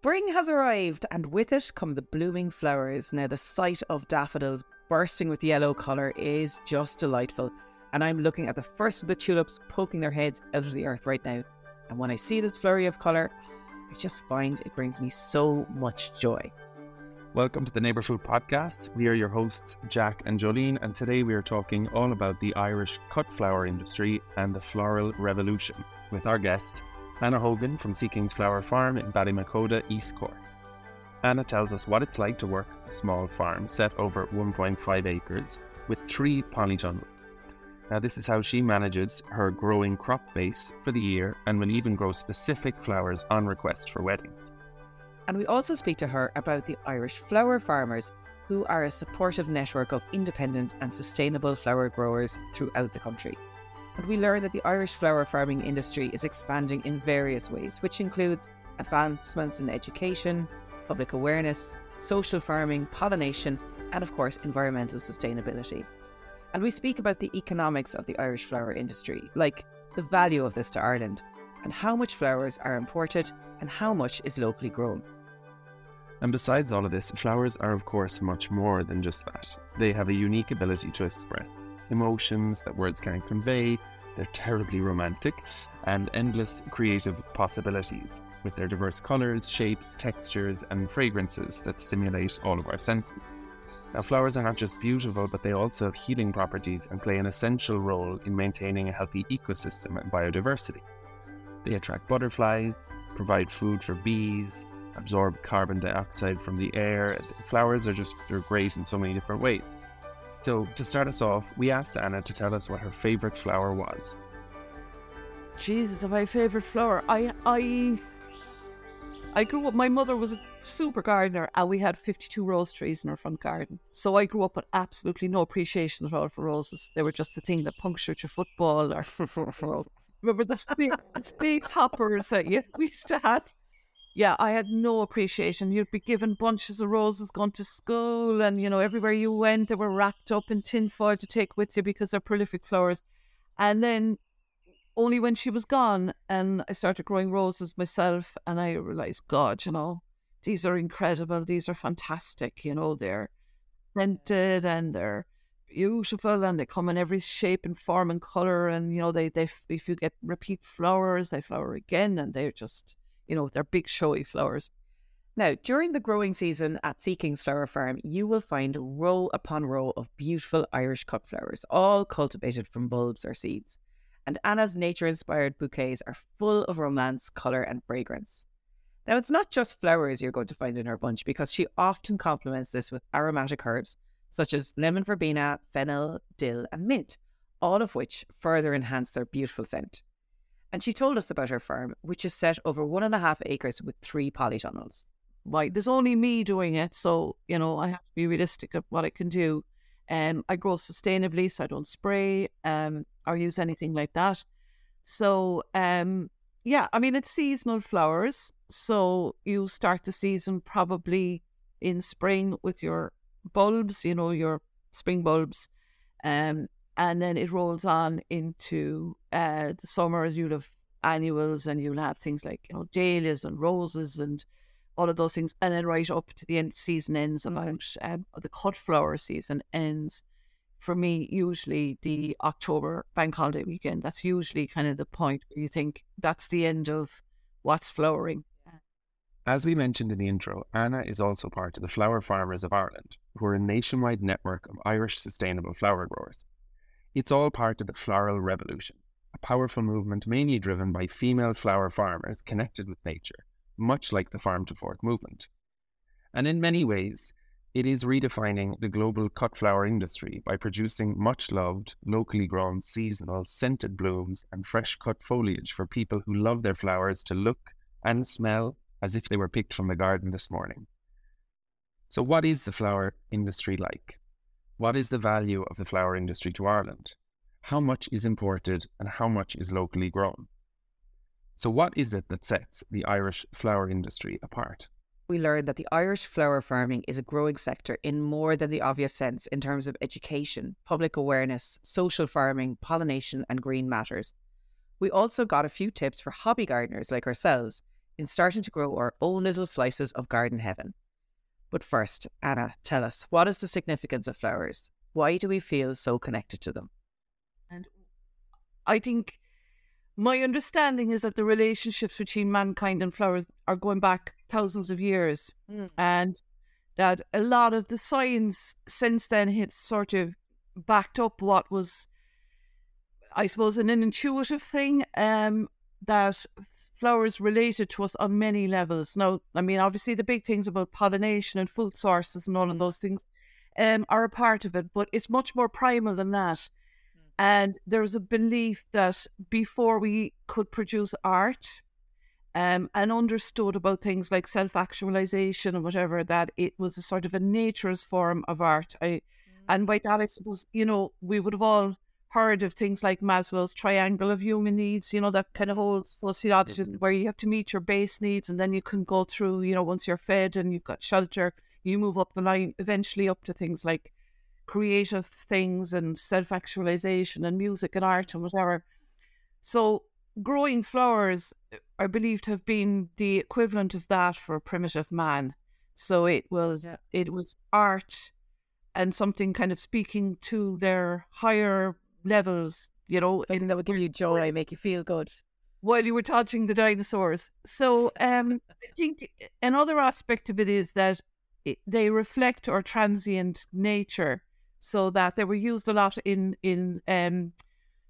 Spring has arrived, and with it come the blooming flowers. Now, the sight of daffodils bursting with yellow colour is just delightful, and I'm looking at the first of the tulips poking their heads out of the earth right now. And when I see this flurry of colour, I just find it brings me so much joy. Welcome to the NeighbourFood Podcast. We are your hosts, Jack and Jolene, and today we are talking all about the Irish cut flower industry and the floral revolution with our guest, Anna Hogan from Seekings Flower Farm in Ballymacoda, East Cork. Anna tells us what it's like to work a small farm set over 1.5 acres with three polytunnels. Now, this is how she manages her growing crop base for the year and will even grow specific flowers on request for weddings. And we also speak to her about the Irish flower farmers, who are a supportive network of independent and sustainable flower growers throughout the country. And we learn that the Irish flower farming industry is expanding in various ways, which includes advancements in education, public awareness, social farming, pollination, and of course, environmental sustainability. And we speak about the economics of the Irish flower industry, like the value of this to Ireland, and how much flowers are imported and how much is locally grown. And besides all of this, flowers are, of course, much more than just that. They have a unique ability to express emotions that words can't convey. They're terribly romantic and endless creative possibilities with their diverse colours, shapes, textures, and fragrances that stimulate all of our senses. Now, flowers are not just beautiful, but they also have healing properties and play an essential role in maintaining a healthy ecosystem and biodiversity. They attract butterflies, provide food for bees, absorb carbon dioxide from the air. Flowers are just, they're great in so many different ways. So, to start us off, we asked Anna to tell us what her favourite flower was. Jesus, my favourite flower. I I I grew up my mother was a super gardener and we had fifty two rose trees in our front garden. So I grew up with absolutely no appreciation at all for roses. They were just the thing that punctured your football or remember the space, space hoppers that you we used to have yeah, I had no appreciation. You'd be given bunches of roses going to school, and you know, everywhere you went, they were wrapped up in tinfoil to take with you because they're prolific flowers. And then only when she was gone, and I started growing roses myself, and I realized, God, you know, these are incredible. These are fantastic. You know, they're scented and they're beautiful, and they come in every shape and form and color. And you know, they they if you get repeat flowers, they flower again, and they're just you know, they're big showy flowers. Now, during the growing season at Seekings Flower Farm, you will find row upon row of beautiful Irish cut flowers, all cultivated from bulbs or seeds. And Anna's nature inspired bouquets are full of romance, colour, and fragrance. Now, it's not just flowers you're going to find in her bunch because she often complements this with aromatic herbs such as lemon verbena, fennel, dill, and mint, all of which further enhance their beautiful scent. And she told us about her farm, which is set over one and a half acres with three polytunnels. Right, there's only me doing it, so you know I have to be realistic of what I can do. Um, I grow sustainably, so I don't spray um or use anything like that. So um, yeah, I mean it's seasonal flowers, so you start the season probably in spring with your bulbs, you know your spring bulbs, um, and then it rolls on into uh, the summer. You'll have annuals, and you'll have things like you know dahlias and roses and all of those things, and then right up to the end season ends about um, the cut flower season ends. For me, usually the October bank holiday weekend. That's usually kind of the point where you think that's the end of what's flowering. As we mentioned in the intro, Anna is also part of the Flower Farmers of Ireland, who are a nationwide network of Irish sustainable flower growers. It's all part of the floral revolution, a powerful movement mainly driven by female flower farmers connected with nature, much like the farm to fork movement. And in many ways, it is redefining the global cut flower industry by producing much loved, locally grown, seasonal, scented blooms and fresh cut foliage for people who love their flowers to look and smell as if they were picked from the garden this morning. So, what is the flower industry like? What is the value of the flower industry to Ireland? How much is imported and how much is locally grown? So, what is it that sets the Irish flower industry apart? We learned that the Irish flower farming is a growing sector in more than the obvious sense in terms of education, public awareness, social farming, pollination, and green matters. We also got a few tips for hobby gardeners like ourselves in starting to grow our own little slices of garden heaven. But first, Anna, tell us what is the significance of flowers? Why do we feel so connected to them? And I think my understanding is that the relationships between mankind and flowers are going back thousands of years, mm. and that a lot of the science since then has sort of backed up what was, I suppose, an intuitive thing. Um, that flowers related to us on many levels. Now, I mean, obviously, the big things about pollination and food sources and all of mm. those things um, are a part of it, but it's much more primal than that. And there's a belief that before we could produce art um, and understood about things like self actualization and whatever, that it was a sort of a nature's form of art. I, and by that, I suppose, you know, we would have all heard of things like Maslow's triangle of human needs, you know, that kind of whole sociology mm-hmm. where you have to meet your base needs and then you can go through, you know, once you're fed and you've got shelter, you move up the line eventually up to things like creative things and self actualization and music and art and whatever. So, growing flowers are believed to have been the equivalent of that for primitive man. So it was yeah. it was art and something kind of speaking to their higher levels, you know, something that would give you joy, make you feel good. While you were touching the dinosaurs. So um, I think another aspect of it is that it, they reflect our transient nature so that they were used a lot in in um,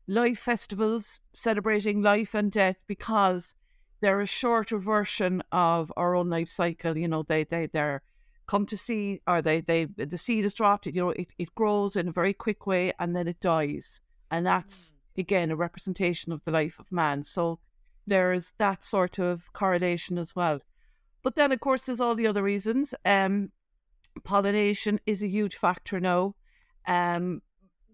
life festivals celebrating life and death because they're a shorter version of our own life cycle. You know, they they they're come to see or they they the seed is dropped. You know, it, it grows in a very quick way and then it dies, and that's mm. again a representation of the life of man. So there is that sort of correlation as well. But then, of course, there's all the other reasons. Um, pollination is a huge factor now. Um,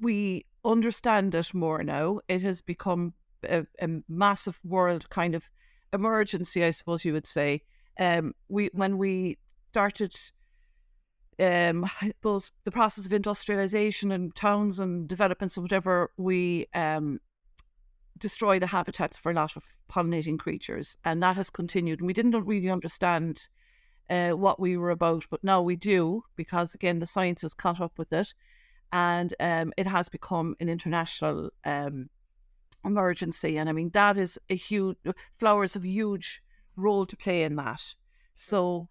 we understand it more now. It has become a, a, massive world kind of emergency, I suppose you would say. Um, we when we started, um, the process of industrialization and towns and developments or whatever, we um, destroy the habitats for a lot of pollinating creatures, and that has continued. And we didn't really understand uh, what we were about, but now we do because again the science has caught up with it and um, it has become an international um, emergency. And I mean, that is a huge, flowers have a huge role to play in that. So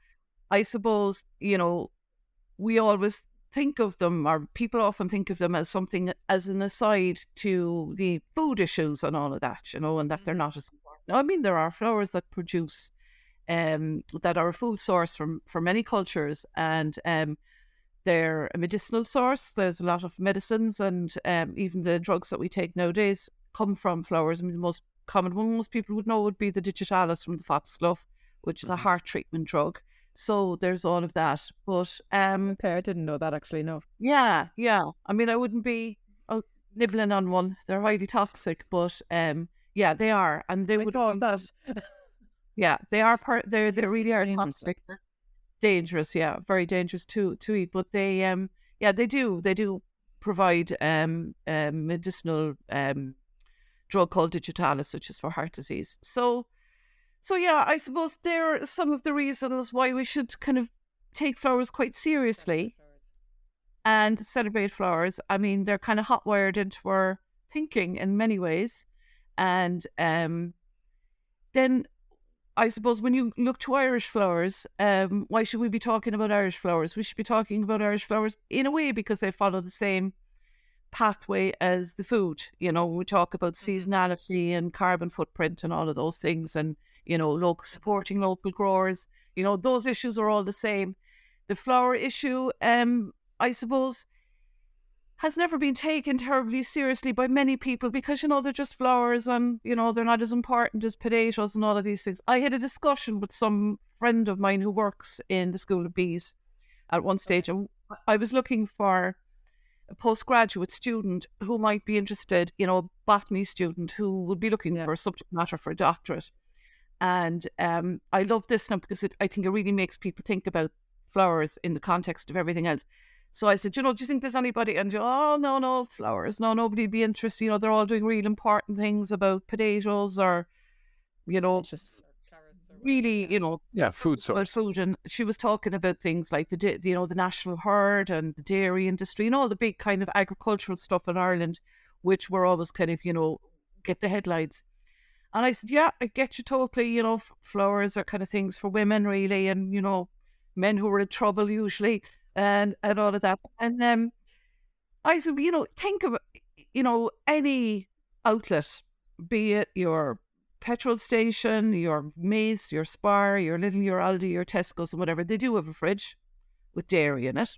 I suppose, you know, we always think of them, or people often think of them as something as an aside to the food issues and all of that, you know, and that they're mm-hmm. not as important. I mean, there are flowers that produce, um, that are a food source from for many cultures, and um, they're a medicinal source. There's a lot of medicines and um, even the drugs that we take nowadays come from flowers. I mean, the most common one most people would know would be the digitalis from the foxglove, which is a mm-hmm. heart treatment drug. So there's all of that. But um, okay, I didn't know that actually. No. Yeah, yeah. I mean, I wouldn't be uh, nibbling on one. They're highly toxic, but um, yeah, they are, and they would. that. yeah, they are part. They they really are toxic dangerous, yeah, very dangerous to to eat. But they, um, yeah, they do they do provide um, um medicinal um drug called digitalis, which is for heart disease. So, so yeah, I suppose there are some of the reasons why we should kind of take flowers quite seriously and celebrate flowers. I mean, they're kind of hot wired into our thinking in many ways, and um, then I suppose when you look to Irish flowers, um, why should we be talking about Irish flowers? We should be talking about Irish flowers in a way because they follow the same pathway as the food. You know, we talk about mm-hmm. seasonality and carbon footprint and all of those things, and you know, local supporting local growers. You know, those issues are all the same. The flower issue, um, I suppose, has never been taken terribly seriously by many people because, you know, they're just flowers and, you know, they're not as important as potatoes and all of these things. I had a discussion with some friend of mine who works in the School of Bees at one stage, and I was looking for a postgraduate student who might be interested, you know, a botany student who would be looking yeah. for a subject matter for a doctorate. And um, I love this now because it, I think it really makes people think about flowers in the context of everything else. So I said, you know, do you think there's anybody? And you, oh no, no flowers, no nobody'd be interested. You know, they're all doing real important things about potatoes or, you know, just really, you know, Yeah, food about source. food, and she was talking about things like the you know the national herd and the dairy industry and all the big kind of agricultural stuff in Ireland, which were always kind of you know get the headlines. And I said, yeah, I get you totally. You know, flowers are kind of things for women, really, and you know, men who are in trouble usually, and and all of that. And um, I said, you know, think of you know any outlet, be it your petrol station, your Mace, your Spar, your Lidl, your Aldi, your Tesco's, and whatever, they do have a fridge with dairy in it.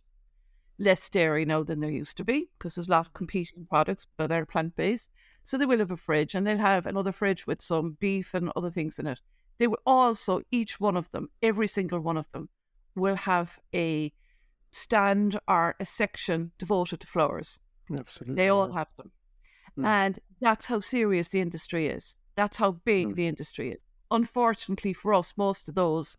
Less dairy now than there used to be because there's a lot of competing products that are plant based. So they will have a fridge and they'll have another fridge with some beef and other things in it. They will also, each one of them, every single one of them, will have a stand or a section devoted to flowers. Absolutely. They all have them. Mm. And that's how serious the industry is. That's how big Mm. the industry is. Unfortunately for us, most of those,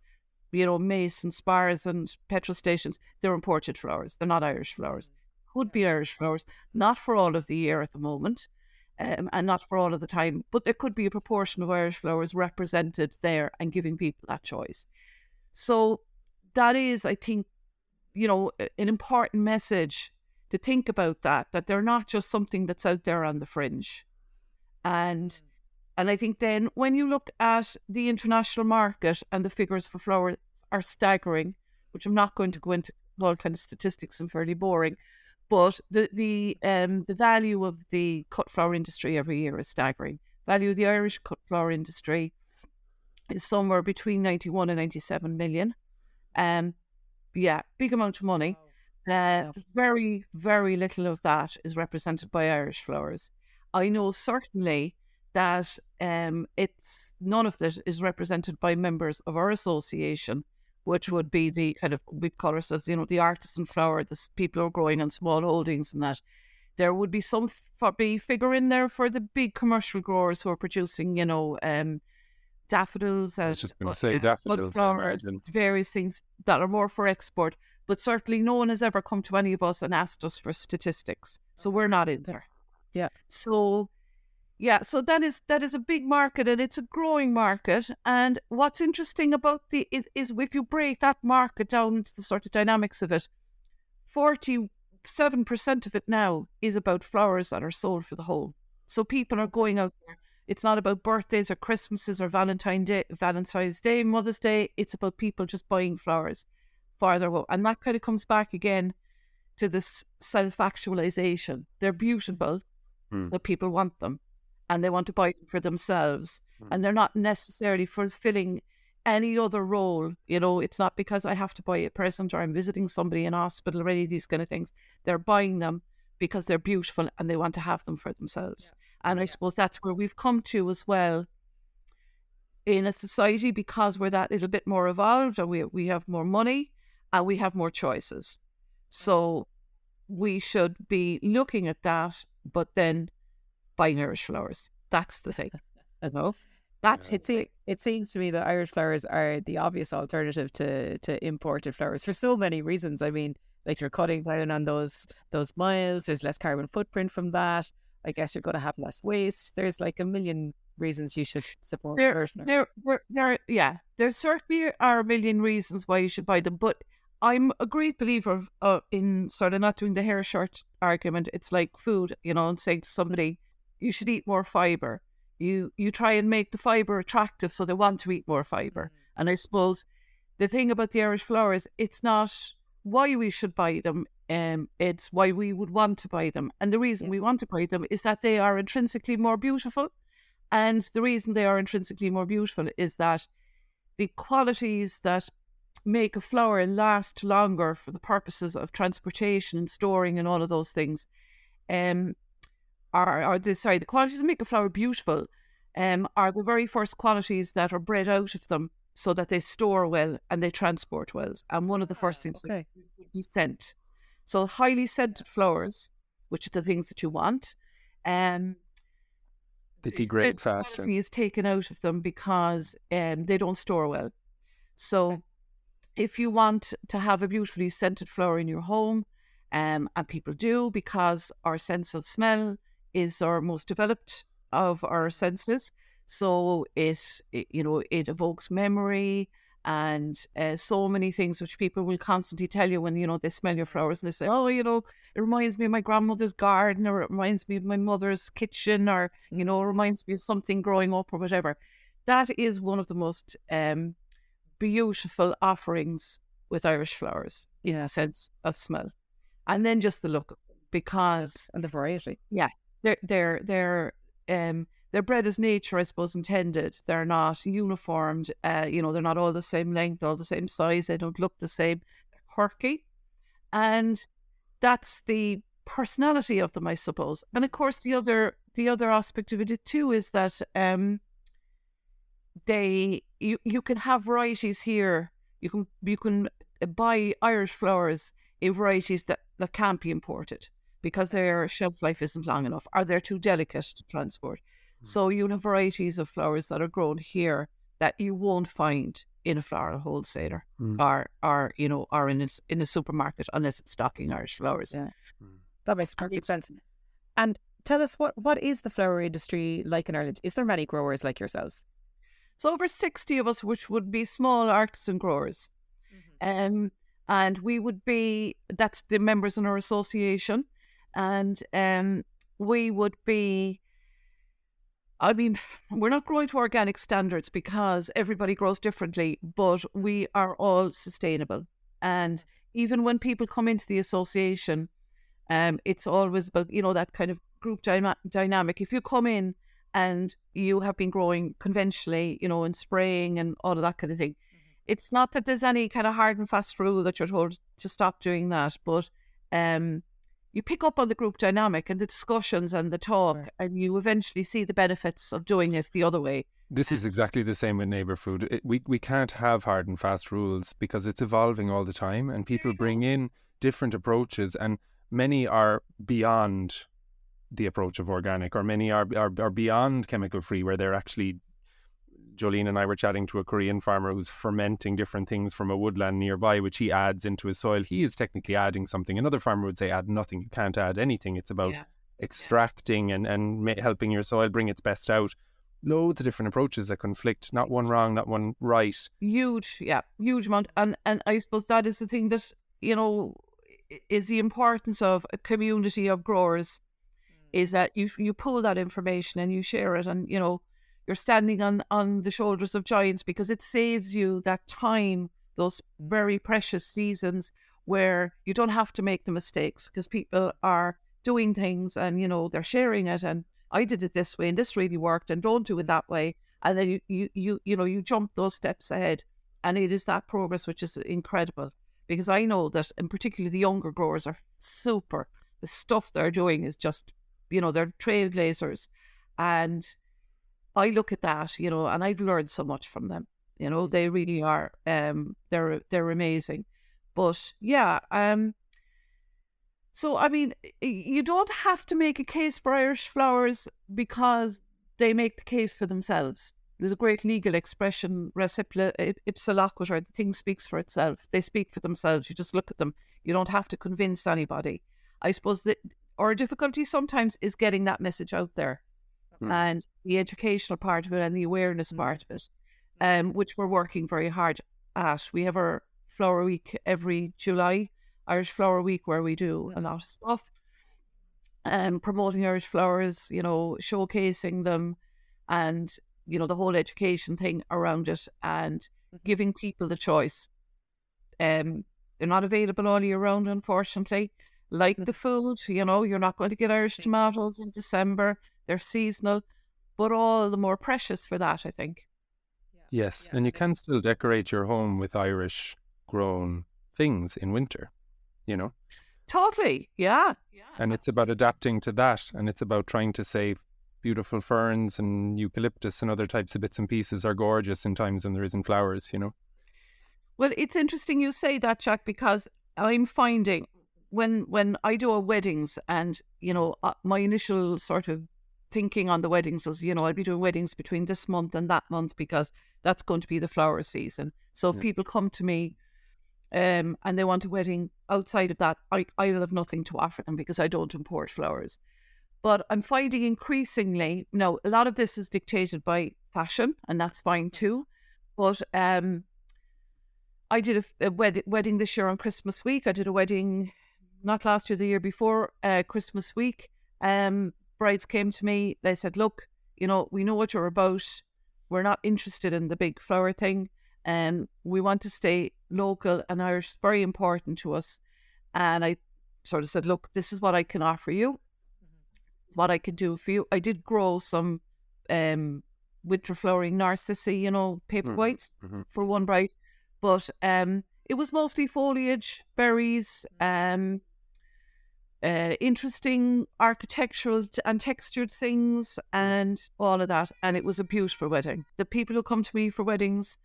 you know, mace and spars and petrol stations, they're imported flowers. They're not Irish flowers. Could be Irish flowers, not for all of the year at the moment, um, and not for all of the time, but there could be a proportion of Irish flowers represented there and giving people that choice. So that is, I think, you know, an important message to think about that, that they're not just something that's out there on the fringe. And and I think then when you look at the international market and the figures for flowers are staggering, which I'm not going to go into all kind of statistics and fairly boring, but the the um the value of the cut flower industry every year is staggering. Value of the Irish cut flower industry is somewhere between 91 and 97 million. Um, yeah, big amount of money. Uh, very, very little of that is represented by Irish flowers. I know certainly that um, it's none of it is represented by members of our association, which would be the kind of we call ourselves, you know, the artisan flower, the people who are growing on small holdings and that. There would be some f- be figure in there for the big commercial growers who are producing, you know, um, daffodils and just going to say uh, daffodils. I sunflowers, imagine. various things that are more for export. But certainly, no one has ever come to any of us and asked us for statistics, so we're not in there. Yeah. So, yeah, so that is that is a big market and it's a growing market. And what's interesting about the is, is if you break that market down into the sort of dynamics of it, forty-seven percent of it now is about flowers that are sold for the home. So people are going out there. It's not about birthdays or Christmases or Valentine Day, Valentine's Day, Mother's Day. It's about people just buying flowers for their home, and that kind of comes back again to this self-actualization. They're beautiful, Hmm. so people want them, and they want to buy them for themselves, Hmm. and they're not necessarily fulfilling any other role. You know, it's not because I have to buy a present or I'm visiting somebody in hospital or any of these kind of things. They're buying them because they're beautiful and they want to have them for themselves. And I suppose that's where we've come to as well in a society because we're that little bit more evolved and we we have more money and we have more choices. So we should be looking at that, but then buying Irish flowers. That's the thing. I know. That's It, se- it seems to me that Irish flowers are the obvious alternative to, to imported flowers for so many reasons. I mean, like you're cutting down on those those miles. There's less carbon footprint from that. I guess you're going to have less waste. There's like a million reasons you should support There, Irish flowers. there, there, there, yeah, there certainly are a million reasons why you should buy them, but I'm a great believer of, uh, in sort of not doing the hair shirt argument. It's like food, you know, and saying to somebody, you should eat more fiber. You you try and make the fiber attractive so they want to eat more fiber. And I suppose the thing about the Irish flowers, it's not why we should buy them. Um, it's why we would want to buy them. And the reason we want to buy them is that they are intrinsically more beautiful. And the reason they are intrinsically more beautiful is that the qualities that make a flower last longer for the purposes of transportation and storing and all of those things um, are, are the, sorry, the qualities that make a flower beautiful um, are the very first qualities that are bred out of them so that they store well and they transport well. And one of the first things Okay. would be scent. So highly scented flowers, which are the things that you want, um, They degrade faster. quality is taken out of them because um, they don't store well. So, if you want to have a beautifully scented flower in your home, um, and people do because our sense of smell is our most developed of our senses, So it, it you know, it evokes memory and uh, so many things which people will constantly tell you when you know they smell your flowers and they say, "Oh, you know, it reminds me of my grandmother's garden, or it reminds me of my mother's kitchen, or you know, it reminds me of something growing up, or whatever." That is one of the most um, beautiful offerings with Irish flowers in Yeah. the sense of smell, and then just the look, because and the variety. They're they're um they're bred as nature, I suppose, intended. They're not uniformed. Uh, you know, they're not all the same length, all the same size. They don't look the same. They're quirky, and that's the personality of them, I suppose. And of course, the other the other aspect of it too is that um they you you can have varieties here. You can you can buy Irish flowers in varieties that that can't be imported because their shelf life isn't long enough or they're too delicate to transport. So you have varieties of flowers that are grown here that you won't find in a floral wholesaler Mm. or or you know or in a, s- in a supermarket unless it's stocking Irish flowers. Yeah. That makes perfect sense. And tell us what what is the flower industry like in Ireland? Is there many growers like yourselves? So over sixty of us, which would be small artisan growers, um, and we would be that's the members in our association, and um, we would be. I mean, we're not growing to organic standards because everybody grows differently, but we are all sustainable. And even when people come into the association, um, it's always about you know that kind of group dynamic. If you come in and you have been growing conventionally, you know, and spraying and all of that kind of thing, it's not that there's any kind of hard and fast rule that you're told to stop doing that, but um, you pick up on the group dynamic and the discussions and the talk, Sure. and you eventually see the benefits of doing it the other way. This is exactly the same with NeighbourFood. It, we we can't have hard and fast rules because it's evolving all the time, and people bring in different approaches, and many are beyond the approach of organic, or many are are, are beyond chemical free, where they're actually. Jolene and I were chatting to a Korean farmer who's fermenting different things from a woodland nearby, which he adds into his soil. He is technically adding something. Another farmer would say, add nothing. You can't add anything. It's about Yeah. extracting and, and ma- helping your soil bring its best out. Loads of different approaches that conflict, not one wrong, not one right. huge yeah huge amount and and i suppose that is the thing that you know is the importance of a community of growers mm. is that you you pull that information and you share it and you know you're standing on on the shoulders of giants because it saves you that time those very precious seasons where you don't have to make the mistakes because people are doing things and you know they're sharing it and I did it this way and this really worked and don't do it that way. And then you you you, you know you jump those steps ahead and it is that progress which is incredible because I know that in particular the younger growers are super the stuff they're doing is just you know they're trailblazers and I look at that you know and I've learned so much from them you know they really are um they're they're amazing. But yeah um so I mean you don't have to make a case for Irish flowers because they make the case for themselves. There's a great legal expression recipla ipsa loquitur the thing speaks for itself. They speak for themselves. You just look at them. You don't have to convince anybody. I suppose that our difficulty sometimes is getting that message out there Hmm. and the educational part of it and the awareness part of it, um, which we're working very hard at. We have our Flower Week every July, Irish Flower Week, where we do a lot of stuff, um, promoting Irish flowers, you know, showcasing them, and you know the whole education thing around it, and giving people the choice. Um, they're not available all year round, unfortunately. Like the food, you know, you're not going to get Irish tomatoes in December. They're seasonal, but all the more precious for that, I think. Yes, and you can still decorate your home with Irish grown things in winter, you know? Totally, yeah. And it's about adapting to that, and it's about trying to save beautiful ferns and eucalyptus and other types of bits and pieces are gorgeous in times when there isn't flowers, you know? Well, it's interesting you say that, Jack, because I'm finding when when I do a weddings, and you know, uh, my initial sort of thinking on the weddings was, you know, I'll be doing weddings between this month and that month because that's going to be the flower season. So if Yeah. people come to me, um, and they want a wedding outside of that, I I'll have nothing to offer them because I don't import flowers. But I'm finding increasingly, now a lot of this is dictated by fashion, and that's fine too. But um, I did a, a wed- wedding this year on Christmas week. I did a wedding not last year, the year before uh, Christmas week. Um, brides came to me. They said, "Look, you know, we know what you're about. We're not interested in the big flower thing. Um, we want to stay local and Irish. It's very important to us." And I sort of said, "Look, this is what I can offer you. What I can do for you. I did grow some um, winter flowering narcissi, you know, paper Mhm, whites mhm. for one bride, but um, it was mostly foliage, berries, um, uh, interesting architectural and textured things, and all of that. And it was a beautiful wedding. The people who come to me for weddings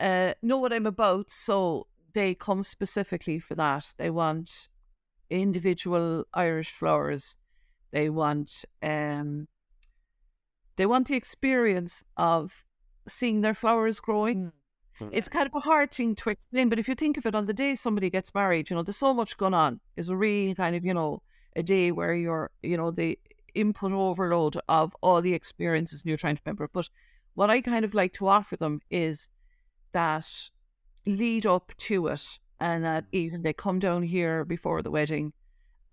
uh, know what I'm about, so they come specifically for that. They want individual Irish flowers. They want um, they want the experience of seeing their flowers growing. Mm. Mm. It's kind of a hard thing to explain, but if you think of it on the day somebody gets married, you know, there's so much going on. It's a real kind of, you know, a day where you're, you know, the input overload of all the experiences and you're trying to remember. But what I kind of like to offer them is that lead up to it and that mm. even they come down here before the wedding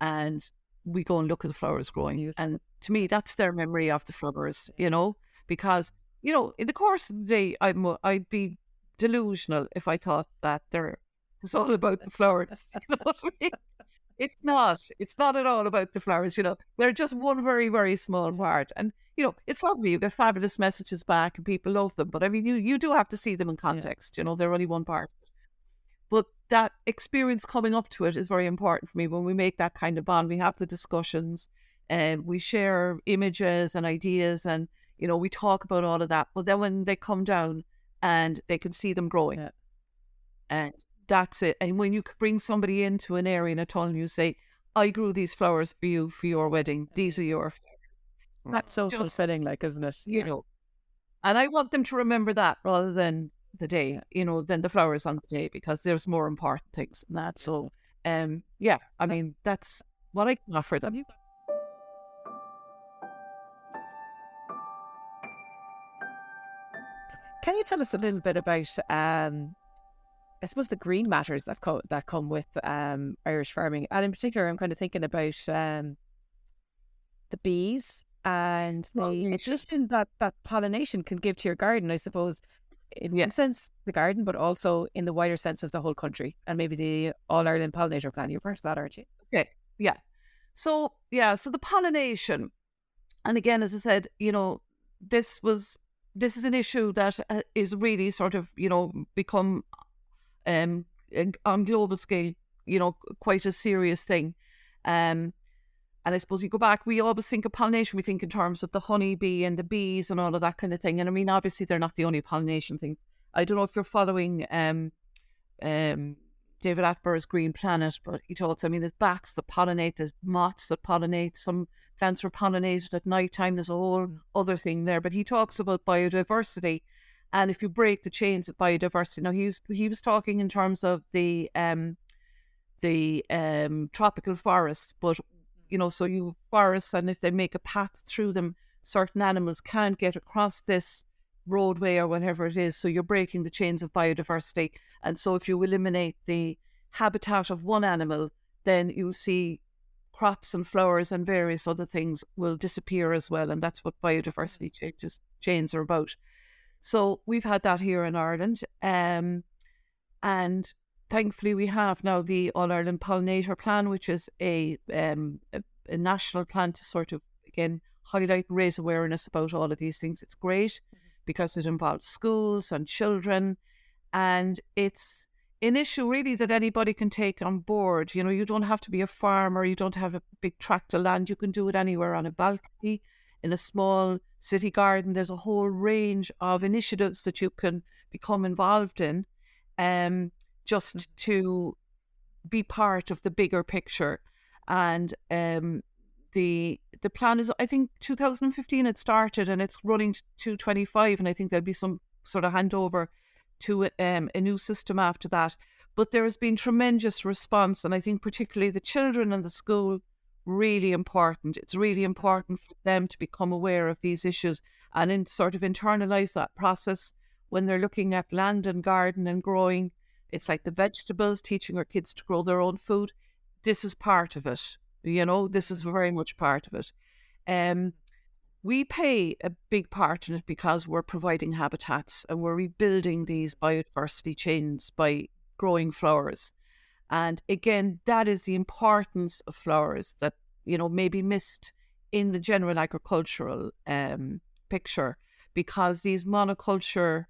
and we go and look at the flowers growing. And to me, that's their memory of the flowers, you know, because, you know, in the course of the day, I'm, I'd be delusional if I thought that they're, it's all about the flowers. You know I mean? It's not. It's not at all about the flowers, you know. They're just one very, very small part. And, you know, it's lovely. You get fabulous messages back and people love them. But I mean, you, you do have to see them in context, you know, they're only one part. But that experience coming up to it is very important for me. When we make that kind of bond, we have the discussions and we share images and ideas and, you know, we talk about all of that. But then when they come down and they can see them growing, Yeah. and that's it. And when you bring somebody into an area in a tunnel, and you say, I grew these flowers for you for your wedding. These are your, That's so Just- fulfilling, like, isn't it? you know. And I want them to remember that rather than the day, you know, than the flowers on the day because there's more important things than that. So, um, yeah, I mean, that's what I can offer them. Can you tell us a little bit about, um, I suppose, the green matters that co- that come with um, Irish farming, and in particular, I'm kind of thinking about um, the bees and the just that that pollination can give to your garden. I suppose, in Yeah. one sense, the garden, but also in the wider sense of the whole country, and maybe the All Ireland Pollinator Plan. You're part of that, aren't you? Okay. Yeah. So yeah, so the pollination, and again, as I said, you know, this was this is an issue that uh, really sort of you know become um on global scale, you know, quite a serious thing. Um, and I suppose you go back, we always think of pollination, we think in terms of the honeybee and the bees and all of that kind of thing. And I mean, obviously, they're not the only pollination things. I don't know if you're following um, um, David Attenborough's Green Planet, but he talks, I mean, there's bats that pollinate, there's moths that pollinate, some plants are pollinated at night time, there's a whole other thing there. But he talks about biodiversity. And if you break the chains of biodiversity, now he was, he was talking in terms of the um, the um, tropical forests, but you know, so you forests, and if they make a path through them, certain animals can't get across this roadway or whatever it is. So you're breaking the chains of biodiversity. And so if you eliminate the habitat of one animal, then you'll see crops and flowers and various other things will disappear as well. And that's what biodiversity changes chains are about. So we've had that here in Ireland. Um, and thankfully we have now the All Ireland Pollinator Plan, which is a, um, a a national plan to sort of again highlight raise awareness about all of these things. It's great because it involves schools and children, and it's an issue really that anybody can take on board. You know, you don't have to be a farmer, you don't have a big tract of land. You can do it anywhere on a balcony, in a small city garden. There's a whole range of initiatives that you can become involved in, um, just to be part of the bigger picture. And um, the the plan is, I think, 2015 it started, and it's running to 25, and I think there'll be some sort of handover to um, a new system after that. But there has been tremendous response, and I think particularly the children and the school really important. It's really important for them to become aware of these issues and in sort of internalize that process when they're looking at land and garden and growing. It's like the vegetables, teaching our kids to grow their own food. This is part of it. You know, this is very much part of it. Um, we pay a big part in it because we're providing habitats and we're rebuilding these biodiversity chains by growing flowers. And again, that is the importance of flowers that, you know, may be missed in the general agricultural um, picture because these monoculture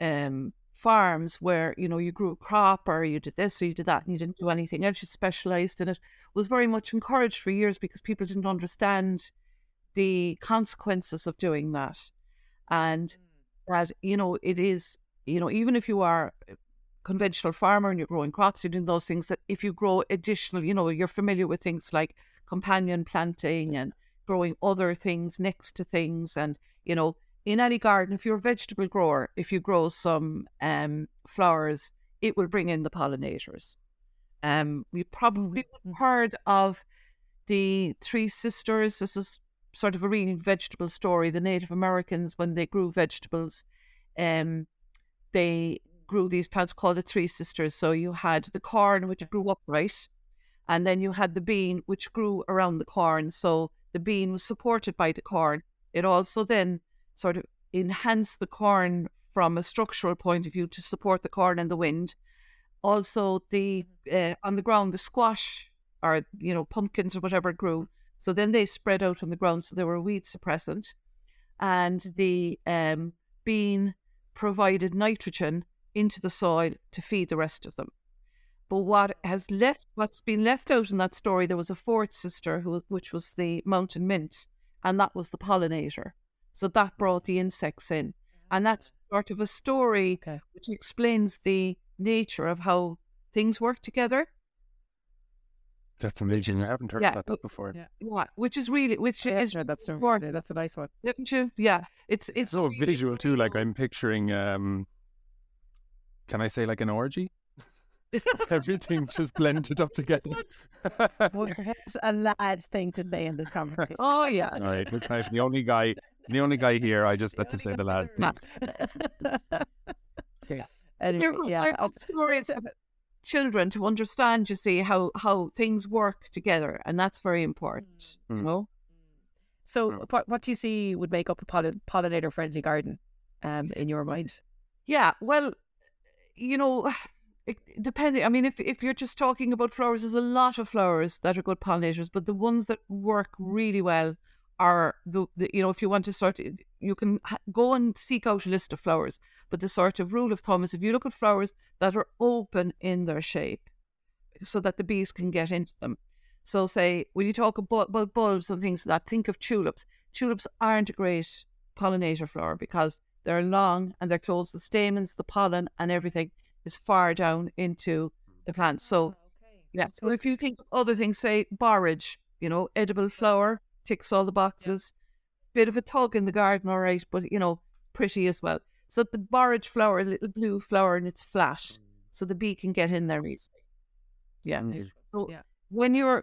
um, farms where, you know, you grew a crop or you did this or you did that and you didn't do anything else, you specialized in it, was very much encouraged for years because people didn't understand the consequences of doing that. And mm. that, you know, it is, you know, even if you are a conventional farmer and you're growing crops, you're doing those things that if you grow additional, you know, you're familiar with things like companion planting and growing other things next to things. And, you know, in any garden, if you're a vegetable grower, if you grow some um, flowers, it will bring in the pollinators. Um, we probably mm-hmm. heard of the three sisters. This is sort of a real vegetable story. The Native Americans, when they grew vegetables, um, they grew these plants called the Three Sisters. So you had the corn, which grew upright, and then you had the bean, which grew around the corn. So the bean was supported by the corn. It also then sort of enhance the corn from a structural point of view to support the corn and the wind. Also, the uh, on the ground, the squash or you know pumpkins or whatever grew so then they spread out on the ground, so they were a weed suppressant. And the um, bean provided nitrogen into the soil to feed the rest of them. But what has left, what's been left out in that story, there was a fourth sister, who, which was the mountain mint, and that was the pollinator. So that brought the insects in. And that's sort of a story okay. which explains the nature of how things work together that's amazing. I haven't heard yeah, about that before. Yeah. yeah, which is really, which yeah, is that's important. That's a nice one, didn't you? Yeah, it's it's so really visual too. Like I'm picturing, um can I say like an orgy? Everything just blended up together. well, a lad thing to say in this conversation. Oh yeah. All right, which I'm the only guy, the only guy here. I just had to say the lad thing. yeah. Anyway, yeah. Stories children to understand, you see, how, how things work together. And that's very important, mm. you know? So, mm. what, what do you see would make up a pollin- pollinator friendly garden um, in your mind? Yeah, well, you know, depending, I mean, if, if you're just talking about flowers, there's a lot of flowers that are good pollinators, but the ones that work really well are the, the you know, if you want to start, you can ha- go and seek out a list of flowers. But the sort of rule of thumb is if you look at flowers that are open in their shape so that the bees can get into them. So, say, when you talk about, about bulbs and things like that, think of tulips. Tulips aren't a great pollinator flower because they're long and they're close. The stamens, the pollen, and everything is far down into the plant. So, ah, yeah. So, if you think other things, say borage, you know, edible flower, ticks all the boxes. Yeah. Bit of a tug in the garden, all right, but you know, pretty as well. So the borage flower, a little blue flower, and it's flat, mm. so the bee can get in there easily. Yeah. Mm. So yeah. when you're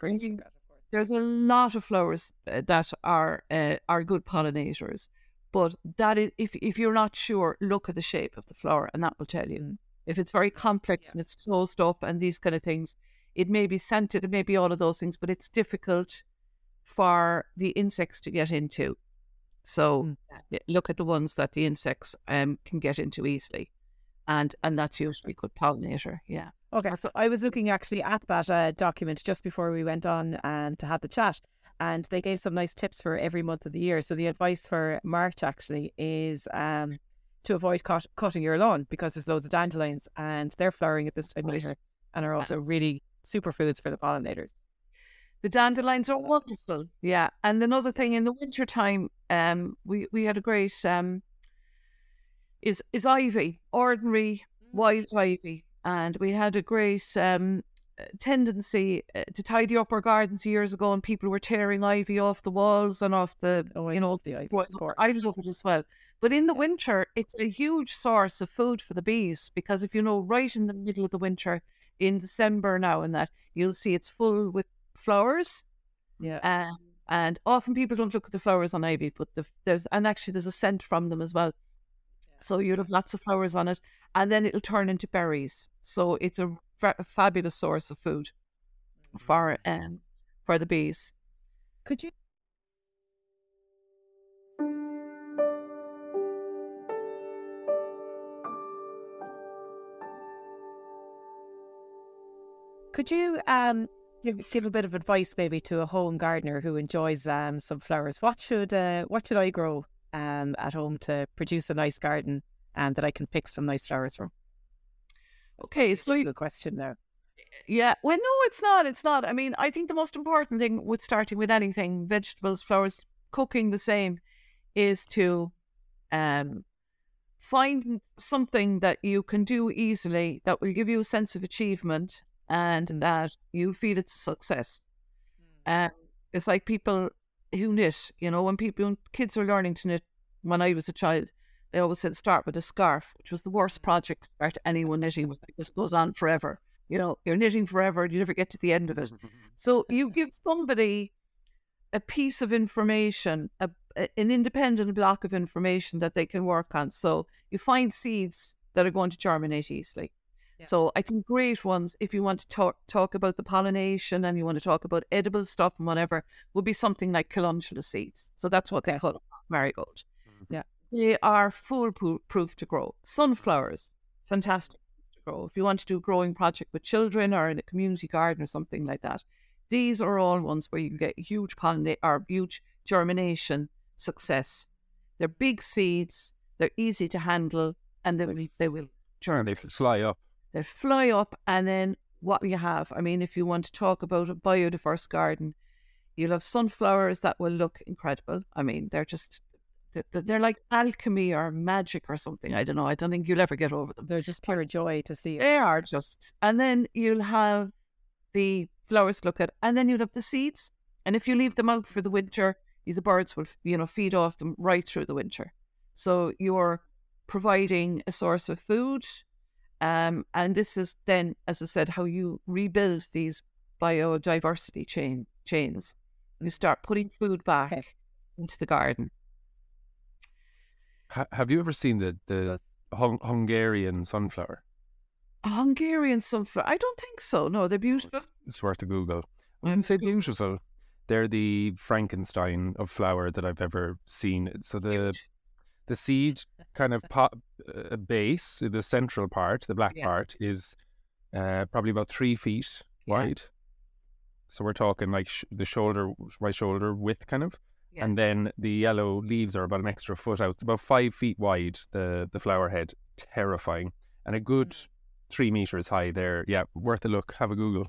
there's a lot of flowers uh, that are uh, are good pollinators, but that is if if you're not sure, look at the shape of the flower, and that will tell you. Mm. If it's very complex yeah. and it's closed up and these kind of things, it may be scented, it may be all of those things, but it's difficult for the insects to get into. So mm. look at the ones that the insects um, can get into easily. And and that's usually good pollinator. Yeah. Okay. So I was looking actually at that uh, document just before we went on and to have the chat, and they gave some nice tips for every month of the year. So the advice for March actually is um, to avoid cut, cutting your lawn because there's loads of dandelions and they're flowering at this time of year and are also really superfoods for the pollinators. The dandelions are wonderful. Yeah. And another thing in the winter time, um, we, we had a great um is is ivy, ordinary wild ivy. And we had a great um tendency uh, to tidy up our gardens years ago and people were tearing ivy off the walls and off the oh, you know the ivy. I love it as well. But in the winter, it's a huge source of food for the bees because if you know, right in the middle of the winter, in December now and that, you'll see it's full with flowers. Yeah. Um, and often people don't look at the flowers on ivy, but the, there's and actually there's a scent from them as well. So you'll have lots of flowers on it, and then it'll turn into berries. So it's a, fa- a fabulous source of food for um for the bees. Could you? Could you um give give a bit of advice maybe to a home gardener who enjoys um some flowers? What should uh what should I grow um at home to produce a nice garden and that I can pick some nice flowers from? Okay, so you- Good question there. Yeah, well, no, it's not. It's not. I mean, I think the most important thing with starting with anything, vegetables, flowers, cooking the same, is to um, find something that you can do easily that will give you a sense of achievement and that you feel it's a success. Um, it's like people who knit, you know, when people, when kids are learning to knit, when I was a child, they always said start with a scarf, which was the worst project to start anyone knitting with. This goes on forever. You know, you're knitting forever and you never get to the end of it. So you give somebody a piece of information, a- an independent block of information that they can work on. So you find seeds that are going to germinate easily. Yeah. So I think great ones, if you want to talk talk about the pollination and you want to talk about edible stuff and whatever, would be something like calendula seeds. So that's what they call marigold. Mm-hmm. Yeah. They are foolproof to grow. Sunflowers, fantastic to grow. If you want to do a growing project with children or in a community garden or something like that, these are all ones where you can get huge pollinate or huge germination success. They're big seeds, they're easy to handle, and they will they will germinate. they fly up. They fly up, and then what you have? I mean, if you want to talk about a biodiverse garden, you'll have sunflowers that will look incredible. I mean, they're just they're, they're like alchemy or magic or something. I don't know. I don't think you'll ever get over them. They're just pure joy to see. They are just, and then you'll have the flowers to look at, and then you'll have the seeds. And if you leave them out for the winter, the birds will, you know, feed off them right through the winter. So you're providing a source of food, um, and this is then, as I said, how you rebuild these biodiversity chain chains. You start putting food back Okay. into the garden. Ha- have you ever seen the the Hung- Hungarian sunflower? A Hungarian sunflower? I don't think so. No, they're beautiful. It's worth a Google. I wouldn't say beautiful. They're the Frankenstein of flower that I've ever seen. So the Huge. The seed kind of pop, uh, base, the central part, the black Yeah. part, is uh, probably about three feet Yeah. wide. So we're talking like sh- the shoulder, right shoulder width, kind of. Yeah. And then the yellow leaves are about an extra foot out, It's about five feet wide. The the flower head, terrifying, and a good Mm. three meters high. There, yeah, worth a look. Have a Google.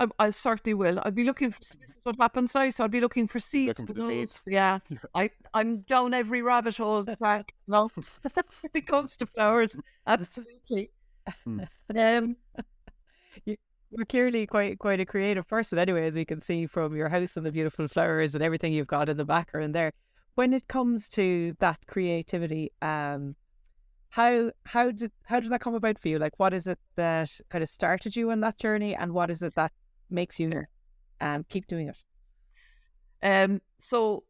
I, I certainly will. I'll be looking for this is what happens now. So I'll be looking for seeds. Looking for seeds. Yeah. I, I'm down every rabbit hole track. No, when it comes to flowers, absolutely. Hmm. Um, You're clearly quite quite a creative person, anyway, as we can see from your house and the beautiful flowers and everything you've got in the background there. When it comes to that creativity, um, how how did how did that come about for you? Like, what is it that kind of started you on that journey, and what is it that makes you here. um keep doing it? um, so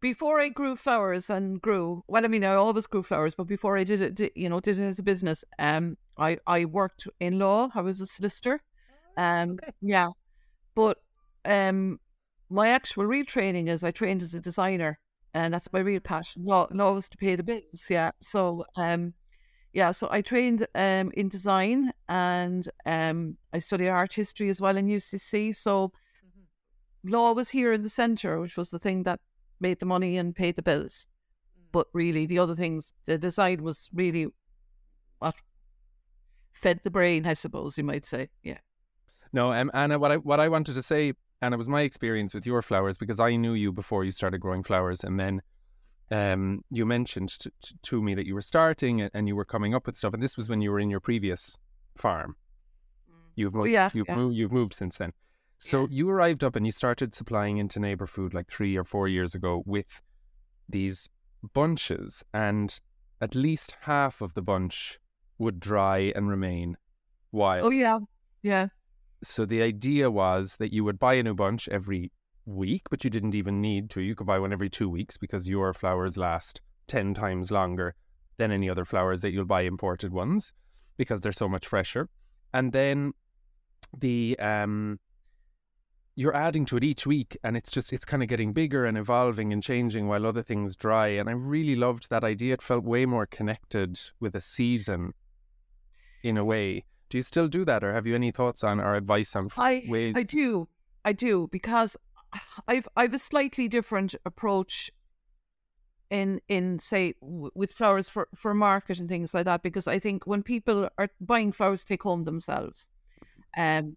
before I grew flowers and grew, well, I mean, I always grew flowers, but before I did it, di- you know, did it as a business, um, I, I worked in law. I was a solicitor. Um, Okay. yeah, but um, my actual real training is I trained as a designer, and that's my real passion. Law, law was to pay the bills. Yeah, so um, yeah, so I trained um in design, and um, I studied art history as well in UCC. So law was here in the centre, which was the thing that made the money and paid the bills. But really, the other things, the design was really what fed the brain, I suppose you might say. Yeah. No, um, Anna, what I what I wanted to say, and it was my experience with your flowers because I knew you before you started growing flowers, and then um, you mentioned to, to me that you were starting and, you were coming up with stuff, and this was when you were in your previous farm. You've moved, Oh, yeah, you've yeah. moved, you've moved since then. So Yeah. you arrived up and you started supplying into NeighbourFood like three or four years ago with these bunches, and at least half of the bunch would dry and remain wild. Oh yeah, yeah. so the idea was that you would buy a new bunch every week, but you didn't even need to. You could buy one every two weeks because your flowers last 10 times longer than any other flowers that you'll buy imported ones because they're so much fresher. And then the um you're adding to it each week and it's just it's kind of getting bigger and evolving and changing while other things dry and i really loved that idea it felt way more connected with a season in a way do you still do that or have you any thoughts on or advice on I, ways I do. I do because I've I've a slightly different approach in in say w- with flowers for for market and things like that because I think when people are buying flowers to take home themselves, um,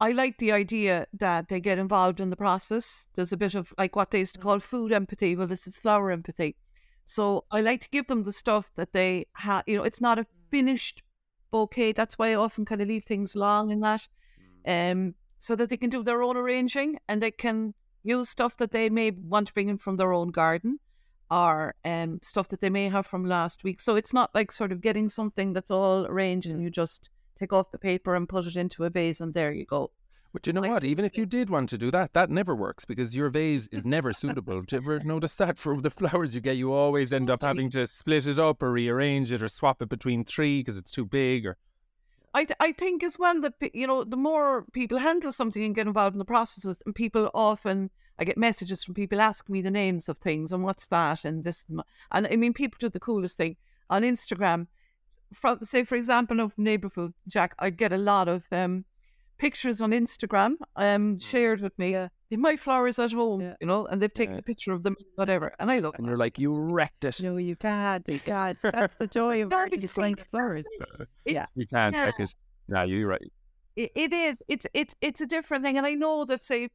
I like the idea that they get involved in the process. There's a bit of like what they used to call food empathy. Well, this is flower empathy. So I like to give them the stuff that they have. You know, it's not a finished bouquet. That's why I often kind of leave things long in that, um, so that they can do their own arranging and they can use stuff that they may want to bring in from their own garden or um, stuff that they may have from last week. So it's not like sort of getting something that's all arranged and you just take off the paper and put it into a vase and there you go. But you know I what? Even if you did want to do that, that never works because your vase is never suitable. Do you ever notice that for the flowers you get? You always end up having to split it up or rearrange it or swap it between three because it's too big. Or I, th- I think as well that you know the more people handle something and get involved in the processes, and people often I get messages from people asking me the names of things and what's that and this and, I mean people do the coolest thing on Instagram. From say for example of neighborhood Jack, I get a lot of um pictures on Instagram um shared with me. Uh, my flowers at home, Yeah. you know, and they've taken Yeah. a picture of them, whatever, and I look. and you're like, you wrecked it. No, you can't. You can't. That's the joy of No, art, but just you like flowers. Yeah. You can't Yeah. check it. No, you're right. it, it is. It's it's it's a different thing, and I know that say,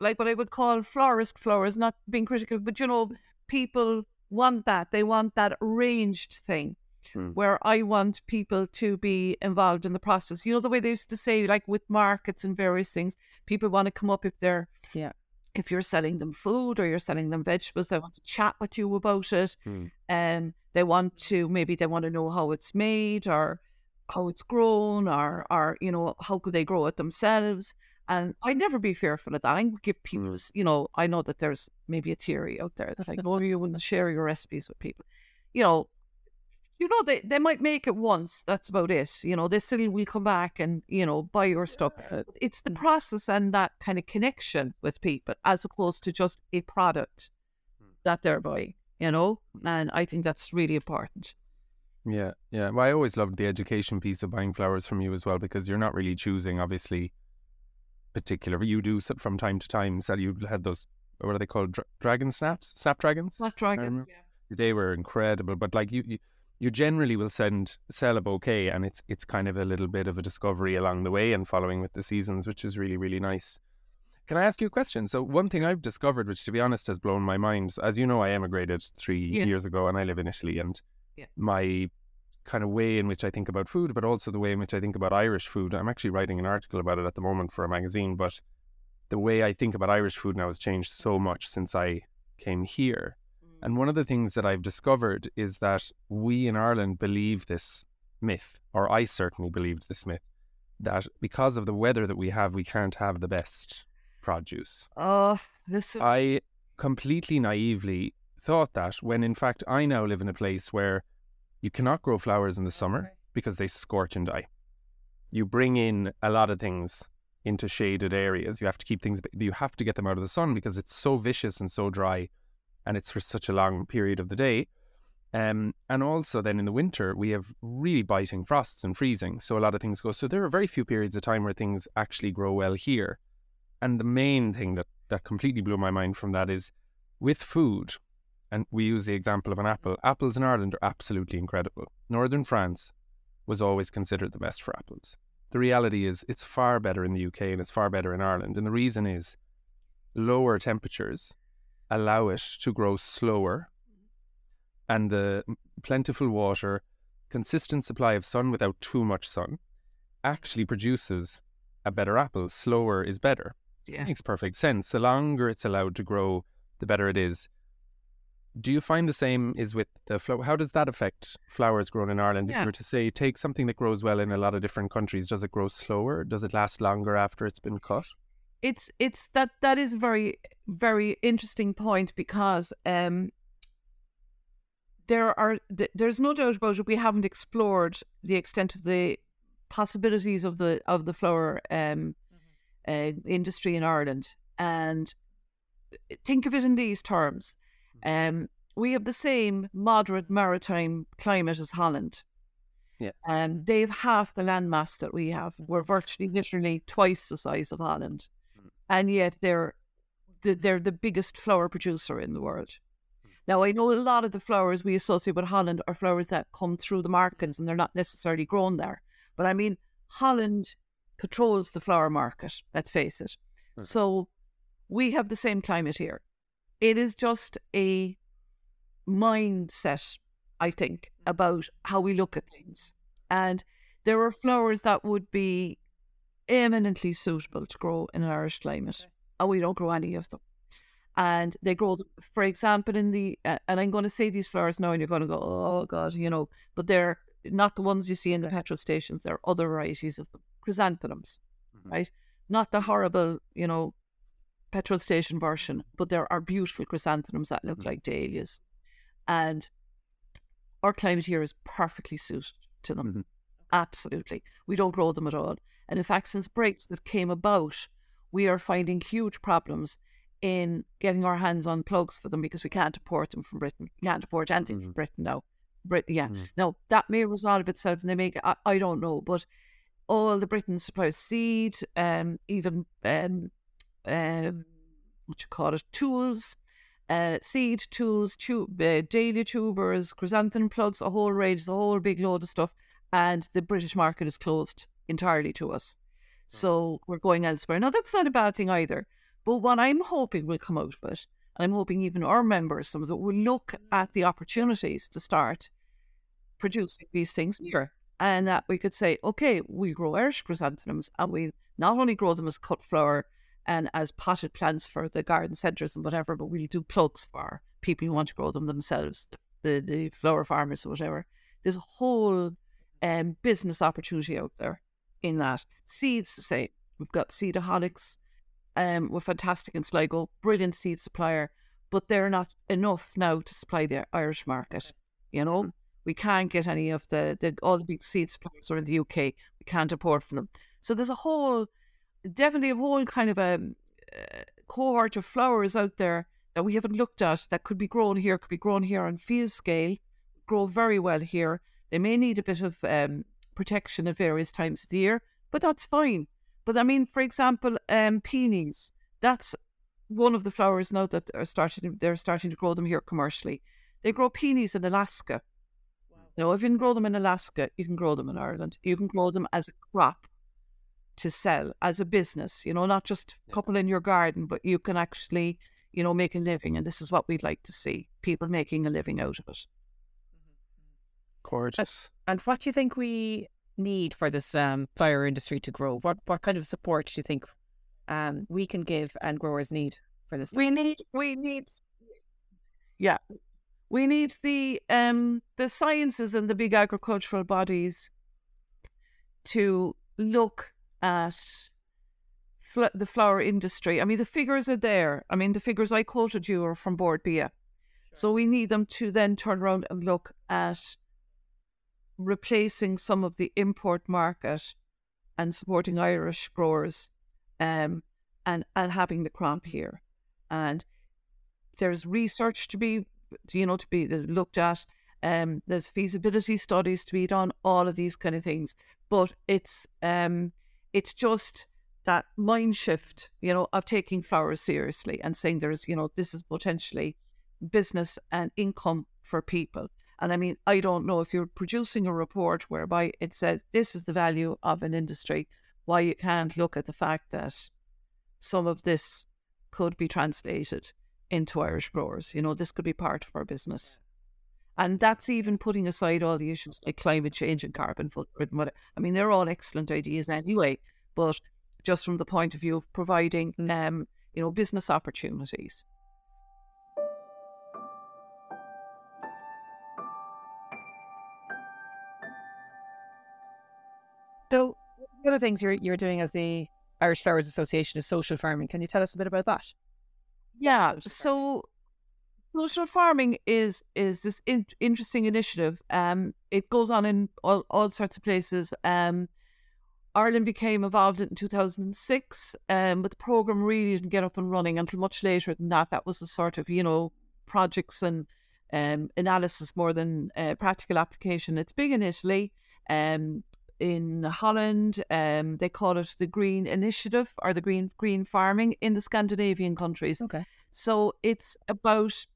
like what I would call florist flowers, not being critical, but you know, people want that. They want that arranged thing, Hmm. where I want people to be involved in the process. You know the way they used to say, like with markets and various things, people want to come up if they're Yeah. If you're selling them food or you're selling them vegetables, they want to chat with you about it. Hmm. Um, they want to maybe they want to know how it's made or how it's grown or or you know how could they grow it themselves and i'd never be fearful of that i give people Mm. you know i know that there's maybe a theory out there that like oh you wouldn't share your recipes with people you know you know they, they might make it once that's about it you know they still will come back and you know buy your stuff it's the process and that kind of connection with people as opposed to just a product hmm. that they're buying you know and i think that's really important Yeah, yeah. Well, I always loved the education piece of buying flowers from you as well because you're not really choosing, obviously, particular. You do from time to time. So you had those, what are they called? Dra- dragon snaps? Snapdragons? Snapdragons, remember. yeah. They were incredible. But like you, you, you generally will send sell a bouquet, and it's it's kind of a little bit of a discovery along the way and following with the seasons, which is really really nice. Can I ask you a question? So one thing I've discovered, which to be honest has blown my mind, as you know, I emigrated three Yeah. years ago, and I live in Italy, and Yeah. my kind of way in which I think about food, but also the way in which I think about Irish food. I'm actually writing an article about it at the moment for a magazine, but the way I think about Irish food now has changed so much since I came here. And one of the things that I've discovered is that we in Ireland believe this myth, or I certainly believed this myth, that because of the weather that we have, we can't have the best produce. Oh, listen. I completely naively thought that when in fact I now live in a place where you cannot grow flowers in the summer because they scorch and die. You bring in a lot of things into shaded areas. You have to keep things, you have to get them out of the sun because it's so vicious and so dry and it's for such a long period of the day. Um, and also then in the winter, we have really biting frosts and freezing. So a lot of things go. So there are very few periods of time where things actually grow well here. And the main thing that, that completely blew my mind from that is with food, and we use the example of an apple, apples in Ireland are absolutely incredible. Northern France was always considered the best for apples. The reality is it's far better in the UK and it's far better in Ireland. And the reason is lower temperatures allow it to grow slower and the plentiful water, consistent supply of sun without too much sun actually produces a better apple. Slower is better. yeah. Makes perfect sense. The longer it's allowed to grow, the better it is. Do you find the same is with the flower? How does that affect flowers grown in Ireland? If you were to say, take something that grows well in a lot of different countries, does it grow slower? Does it last longer after it's been cut? It's it's that that is a very very interesting point because um there are there's no doubt about it we haven't explored the extent of the possibilities of the of the flower um uh, industry in Ireland. And think of it in these terms. Um we have the same moderate maritime climate as Holland. Yeah. um, they've half the landmass that we have. We're virtually, literally twice the size of Holland, and yet they're the, they're the biggest flower producer in the world. Hmm. Now, I know a lot of the flowers we associate with Holland are flowers that come through the markets, and they're not necessarily grown there. But I mean, Holland controls the flower market. Let's face it. Okay. So we have the same climate here. It is just a mindset, I think, hmm. about how we look at things. And there are flowers that would be eminently suitable to grow in an Irish climate, and we don't grow any of them. And they grow, for example, in the, uh, and I'm going to say these flowers now, and you're going to go, oh God, you know, but they're not the ones you see in the petrol stations. There are other varieties of them, chrysanthemums, Mhm. right? Not the horrible, you know, petrol station version, but there are beautiful chrysanthemums that look Mhm. like dahlias. And our climate here is perfectly suited to them. Mhm. Absolutely. We don't grow them at all. And in fact, since Brexit came about, we are finding huge problems in getting our hands on plugs for them because we can't import them from Britain. We can't import anything from Mhm. Britain now. Yeah. Mhm. Now, that may resolve itself and they make, I, I don't know, but all the Britain supplies seed, um, even, um, um, what you call it, tools, uh, seed tools, tu- uh, dahlia tubers, chrysanthemum plugs, a whole range, a whole big load of stuff. And the British market is closed entirely to us. So we're going elsewhere. Now, that's not a bad thing either. But what I'm hoping will come out of it, and I'm hoping even our members, some of them, will look at the opportunities to start producing these things here. And that we could say, okay, we grow Irish chrysanthemums and we not only grow them as cut flower and as potted plants for the garden centres and whatever, but we'll do plugs for people who want to grow them themselves, the, the flower farmers or whatever. There's a whole um, business opportunity out there in that. Seeds the same. We've got Seedaholics. Um, we're fantastic in Sligo, brilliant seed supplier, but they're not enough now to supply the Irish market. You know, we can't get any of the, the all the big seed suppliers are in the UK. We can't import from them. So there's a whole, definitely a whole kind of a uh, cohort of flowers out there that we haven't looked at that could be grown here, could be grown here on field scale, grow very well here. They may need a bit of um, protection at various times of the year, but that's fine. But I mean, for example, um, peonies. That's one of the flowers now that are starting. They're starting to grow them here commercially. They grow peonies in Alaska. Now, if you can grow them in Alaska, you can grow them in Ireland. You can grow them as a crop to sell as a business. You know, not just a couple in your garden, but you can actually, you know, make a living. And this is what we'd like to see: people making a living out of it. Gorgeous. And what do you think we need for this um, flower industry to grow? What what kind of support do you think um, we can give and growers need for this? We need, we need, yeah, we need the um the sciences and the big agricultural bodies to look at fl- the flower industry. I mean, the figures are there. I mean, the figures I quoted you are from Bord Bia. So we need them to then turn around and look at replacing some of the import market and supporting Irish growers um, and, and having the crop here. And there's research to be, you know, to be looked at. Um, there's feasibility studies to be done, all of these kind of things. But it's um, it's just that mind shift, you know, of taking flowers seriously and saying there's, you know, this is potentially business and income for people. And I mean, I don't know if you're producing a report whereby it says this is the value of an industry, why you can't look at the fact that some of this could be translated into Irish growers. You know, this could be part of our business. And that's even putting aside all the issues like climate change and carbon footprint. and what- I mean, they're all excellent ideas anyway, but just from the point of view of providing, um, you know, business opportunities. So, one of the things you're you're doing as the Irish Flowers Association is social farming. Can you tell us a bit about that? Yeah. So social farming is is this in, interesting initiative. Um, it goes on in all, all sorts of places. Um, Ireland became involved in 2006, um, but the program really didn't get up and running until much later than that. That was a sort of you know projects and um, analysis more than uh, practical application. It's big in Italy. Um, in Holland, um, they call it the Green Initiative or the Green Green Farming in the Scandinavian countries. Okay. So it's about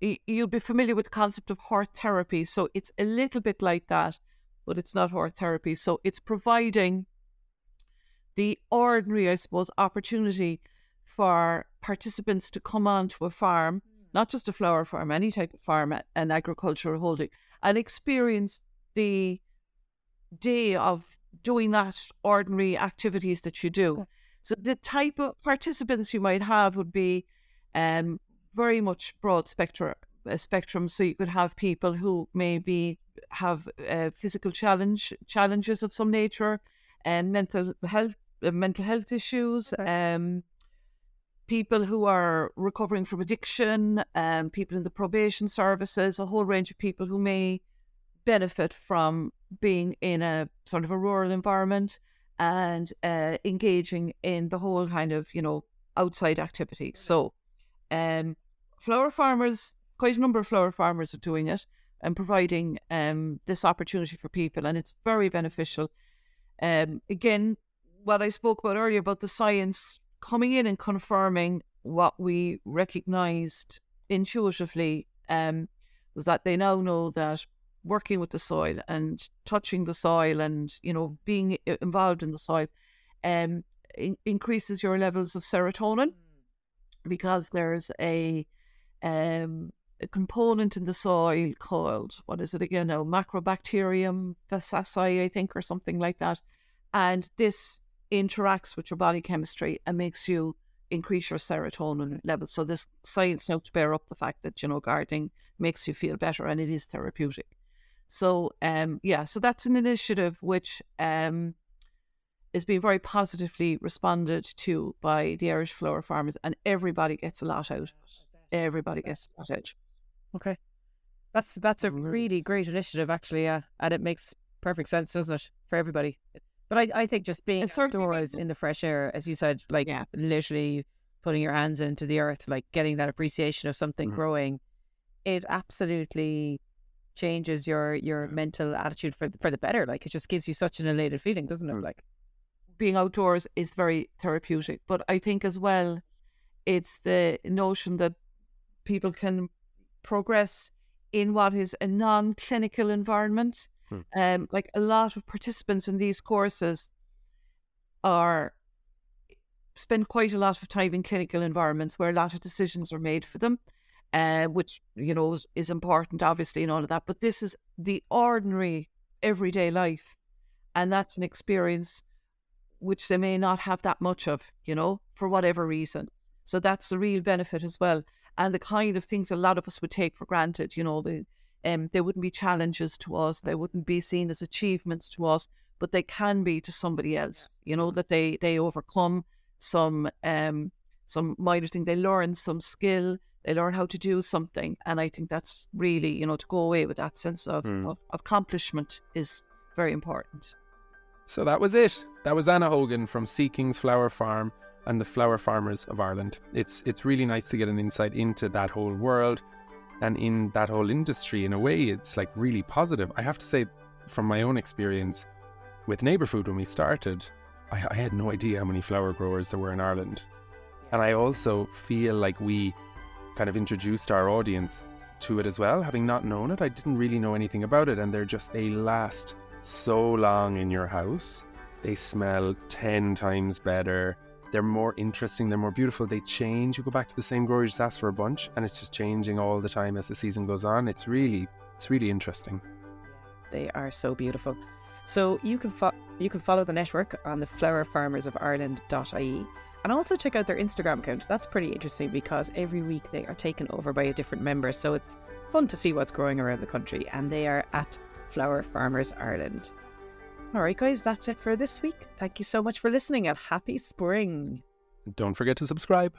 you'll be familiar with the concept of heart therapy. So it's a little bit like that, but it's not heart therapy. So it's providing the ordinary, I suppose, opportunity for participants to come onto a farm, not just a flower farm, any type of farm, an agricultural holding, and experience the day of doing that ordinary activities that you do. Okay. So the type of participants you might have would be um, very much broad spectrum. Uh, spectrum. So you could have people who maybe have uh, physical challenge challenges of some nature, and um, mental health uh, mental health issues. Okay. Um, people who are recovering from addiction, um, people in the probation services, a whole range of people who may benefit from being in a sort of a rural environment and uh, engaging in the whole kind of you know outside activities. So, um, flower farmers, quite a number of flower farmers are doing it and providing um, this opportunity for people, and it's very beneficial. Um, again, what I spoke about earlier about the science coming in and confirming what we recognised intuitively um, was that they now know that working with the soil and touching the soil and you know being involved in the soil um in- increases your levels of serotonin because there's a um a component in the soil called what is it again now macrobacterium fusariae I think or something like that. And this interacts with your body chemistry and makes you increase your serotonin levels. So this science now to bear up the fact that you know gardening makes you feel better and it is therapeutic so um, yeah, so that's an initiative which um, is being very positively responded to by the Irish flower farmers, and everybody gets a lot out. Everybody gets a lot out. Okay, that's that's a really great initiative, actually, yeah, and it makes perfect sense, doesn't it, for everybody? But I, I think just being outdoors in the fresh air, as you said, like yeah. literally putting your hands into the earth, like getting that appreciation of something mm-hmm. growing, it absolutely changes your your mental attitude for for the better. Like it just gives you such an elated feeling, doesn't it? Like being outdoors is very therapeutic, but I think as well, it's the notion that people can progress in what is a non-clinical environment. Hmm. Um, like a lot of participants in these courses are spend quite a lot of time in clinical environments where a lot of decisions are made for them uh, which you know is, is important, obviously, and all of that. But this is the ordinary, everyday life, and that's an experience which they may not have that much of, you know, for whatever reason. So that's the real benefit as well, and the kind of things a lot of us would take for granted. You know, the um, they wouldn't be challenges to us, they wouldn't be seen as achievements to us, but they can be to somebody else. You know that they they overcome some um some minor thing, they learn some skill they learn how to do something. And I think that's really, you know, to go away with that sense of, mm. of, accomplishment is very important. So that was it. That was Anna Hogan from Seekings Flower Farm and the Flower Farmers of Ireland. It's it's really nice to get an insight into that whole world and in that whole industry. In a way, it's like really positive. I have to say, from my own experience with NeighbourFood when we started, I, I had no idea how many flower growers there were in Ireland. And I also feel like we kind of introduced our audience to it as well. Having not known it, I didn't really know anything about it, and they're just, they last so long in your house. They smell 10 times better. They're more interesting, they're more beautiful. They change. You go back to the same grower, you just ask for a bunch, and it's just changing all the time as the season goes on. It's really, it's really interesting. They are so beautiful. So you can fo- you can follow the network on the flowerfarmersofireland.ie and also check out their Instagram account. That's pretty interesting because every week they are taken over by a different member. So it's fun to see what's growing around the country. And they are at Flower Farmers Ireland. All right, guys, that's it for this week. Thank you so much for listening and happy spring. Don't forget to subscribe.